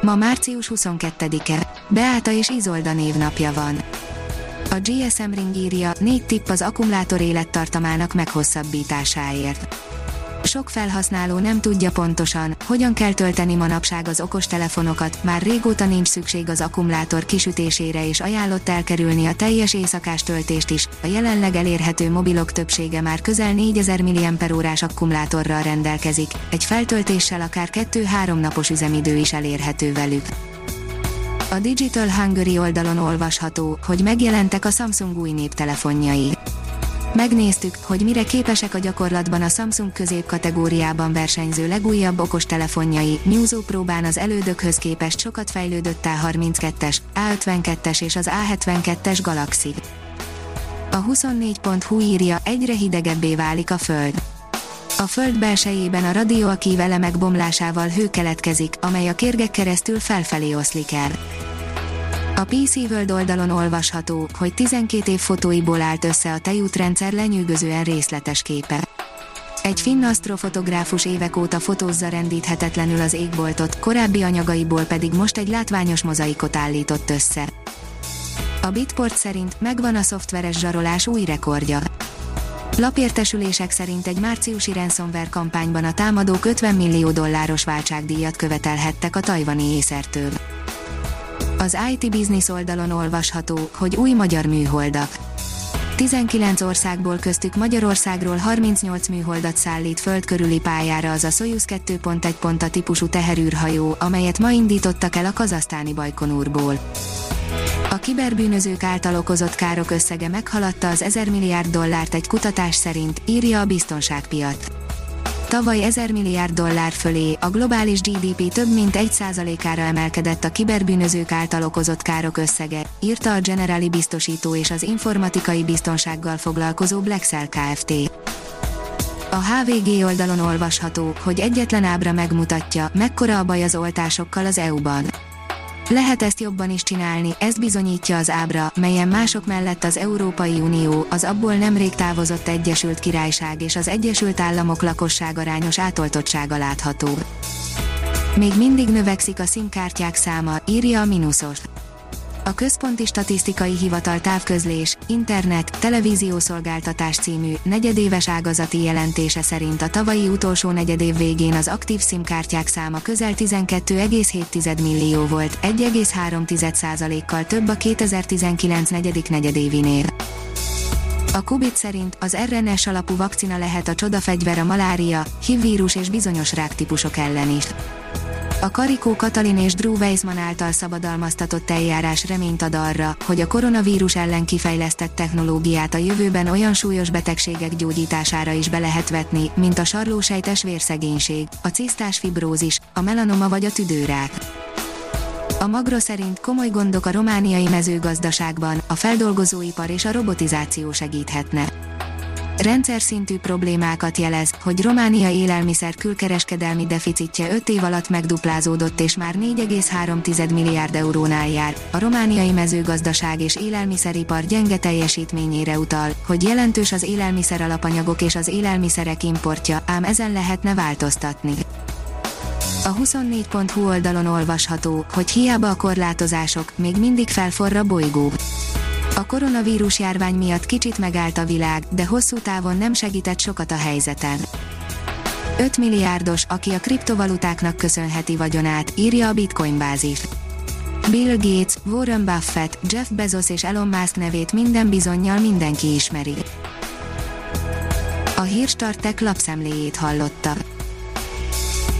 Ma március 22-e, Beáta és Izolda névnapja van. A GSM Ring írja, négy tipp az akkumulátor élettartamának meghosszabbításáért. Sok felhasználó nem tudja pontosan, hogyan kell tölteni manapság az okostelefonokat, már régóta nincs szükség az akkumulátor kisütésére és ajánlott elkerülni a teljes éjszakás töltést is. A jelenleg elérhető mobilok többsége már közel 4000 mAh akkumulátorral rendelkezik, egy feltöltéssel akár 2-3 napos üzemidő is elérhető velük. A Digital Hungary oldalon olvasható, hogy megjelentek a Samsung új néptelefonjai. Megnéztük, hogy mire képesek a gyakorlatban a Samsung középkategóriában versenyző legújabb okostelefonjai. Newzoo próbán az elődökhöz képest sokat fejlődött A32-es, A52-es és az A72-es Galaxy. A 24.hu írja, egyre hidegebbé válik a Föld. A Föld belsejében a radioaktív elemek bomlásával hő keletkezik, amely a kérgek keresztül felfelé oszlik el. A PC World oldalon olvasható, hogy 12 év fotóiból állt össze a tejútrendszer lenyűgözően részletes képe. Egy finn asztrofotográfus évek óta fotózza rendíthetetlenül az égboltot, korábbi anyagaiból pedig most egy látványos mozaikot állított össze. A Bitport szerint megvan a szoftveres zsarolás új rekordja. Lapértesülések szerint egy márciusi ransomware kampányban a támadók 50 millió dolláros váltságdíjat követelhettek a tajvani észertől. Az IT Business oldalon olvasható, hogy új magyar műholdak. 19 országból köztük Magyarországról 38 műholdat szállít földkörüli pályára az a Soyuz 2.1 ponta típusú teherűrhajó, amelyet ma indítottak el a kazasztáni Bajkonurból. A kiberbűnözők által okozott károk összege meghaladta az 1000 milliárd dollárt egy kutatás szerint, írja a biztonságpiac. Tavaly 1000 milliárd dollár fölé a globális GDP több mint 1%-ára emelkedett a kiberbűnözők által okozott károk összege, írta a Generali biztosító és az informatikai biztonsággal foglalkozó Blacksell Kft. A HVG oldalon olvasható, hogy egyetlen ábra megmutatja, mekkora a baj az oltásokkal az EU-ban. Lehet ezt jobban is csinálni, ezt bizonyítja az ábra, melyen mások mellett az Európai Unió, az abból nemrég távozott Egyesült Királyság és az Egyesült Államok lakosság arányos átoltottsága látható. Még mindig növekszik a színkártyák száma, írja a Minusos. A Központi Statisztikai Hivatal távközlés, internet, televíziószolgáltatás című negyedéves ágazati jelentése szerint a tavalyi utolsó negyedév végén az aktív SIM-kártyák száma közel 12,7 millió volt, 1,3%-kal több a 2019 negyedik negyedévinél. A Kubit szerint az RNS alapú vakcina lehet a csodafegyver a malária, HIV vírus és bizonyos ráktípusok ellen is. A Karikó Katalin és Drew Weissman által szabadalmaztatott eljárás reményt ad arra, hogy a koronavírus ellen kifejlesztett technológiát a jövőben olyan súlyos betegségek gyógyítására is be lehet vetni, mint a sarlósejtes vérszegénység, a cisztás fibrózis, a melanoma vagy a tüdőrák. A Magro szerint komoly gondok a romániai mezőgazdaságban, a feldolgozóipar és a robotizáció segíthetne rendszer szintű problémákat jelez, hogy Románia élelmiszer külkereskedelmi deficitje 5 év alatt megduplázódott és már 4,3 milliárd eurónál jár. A romániai mezőgazdaság és élelmiszeripar gyenge teljesítményére utal, hogy jelentős az élelmiszer alapanyagok és az élelmiszerek importja, ám ezen lehetne változtatni. A 24.hu oldalon olvasható, hogy hiába a korlátozások, még mindig felforra bolygó. A koronavírus járvány miatt kicsit megállt a világ, de hosszú távon nem segített sokat a helyzeten. 5 milliárdos, aki a kriptovalutáknak köszönheti vagyonát, írja a Bitcoin bázis. Bill Gates, Warren Buffett, Jeff Bezos és Elon Musk nevét minden bizonyal mindenki ismeri. A Hírstartek lapszemléjét hallotta.